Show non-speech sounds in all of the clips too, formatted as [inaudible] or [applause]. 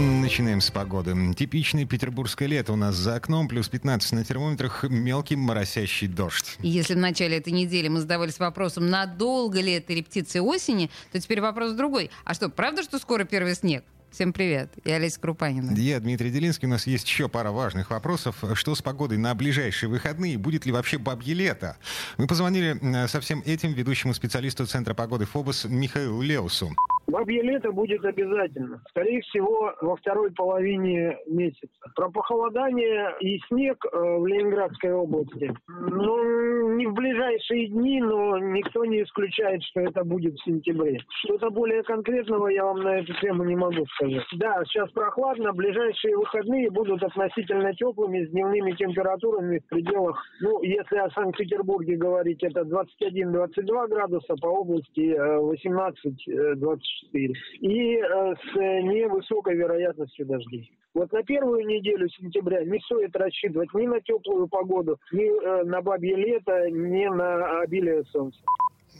Начинаем с погоды. Типичное петербургское лето у нас за окном, плюс 15 на термометрах, мелкий моросящий дождь. Если в начале этой недели мы задавались вопросом, надолго ли это репетиция осени, то теперь вопрос другой. А что, правда, что скоро первый снег? Всем привет. Я Олеся Крупанина. Я Дмитрий Делинский. У нас есть еще пара важных вопросов. Что с погодой на ближайшие выходные? Будет ли вообще бабье лето? Мы позвонили э, со всем этим ведущему специалисту Центра погоды ФОБОС Михаилу Леусу. Бабье лето будет обязательно. Скорее всего, во второй половине месяца. Про похолодание и снег э, в Ленинградской области. Ну, в ближайшие дни, но никто не исключает, что это будет в сентябре. Что-то более конкретного я вам на эту тему не могу сказать. Да, сейчас прохладно. Ближайшие выходные будут относительно теплыми, с дневными температурами в пределах, ну, если о Санкт-Петербурге говорить, это 21-22 градуса, по области э, 18-24 и э, с невысокой вероятностью дождей. Вот на первую неделю сентября не стоит рассчитывать ни на теплую погоду, ни э, на бабье лето, ни на обилие солнца.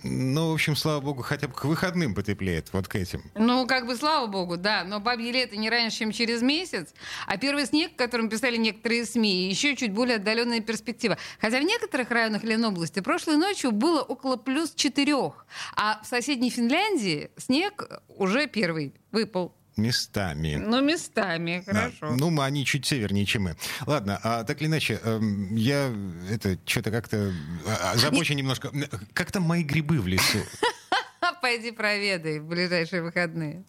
Ну, в общем, слава богу, хотя бы к выходным потеплеет, вот к этим. Ну, как бы, слава богу, да, но бабье лето не раньше, чем через месяц, а первый снег, о котором писали некоторые СМИ, еще чуть более отдаленная перспектива. Хотя в некоторых районах Ленобласти прошлой ночью было около плюс четырех, а в соседней Финляндии снег уже первый выпал. Местами. Ну, местами, хорошо. Да. Ну, они чуть севернее, чем мы. Ладно, а так или иначе, эм, я это что-то как-то а, озабочен немножко. Как там мои грибы в лесу? [laughs] Пойди проведай в ближайшие выходные.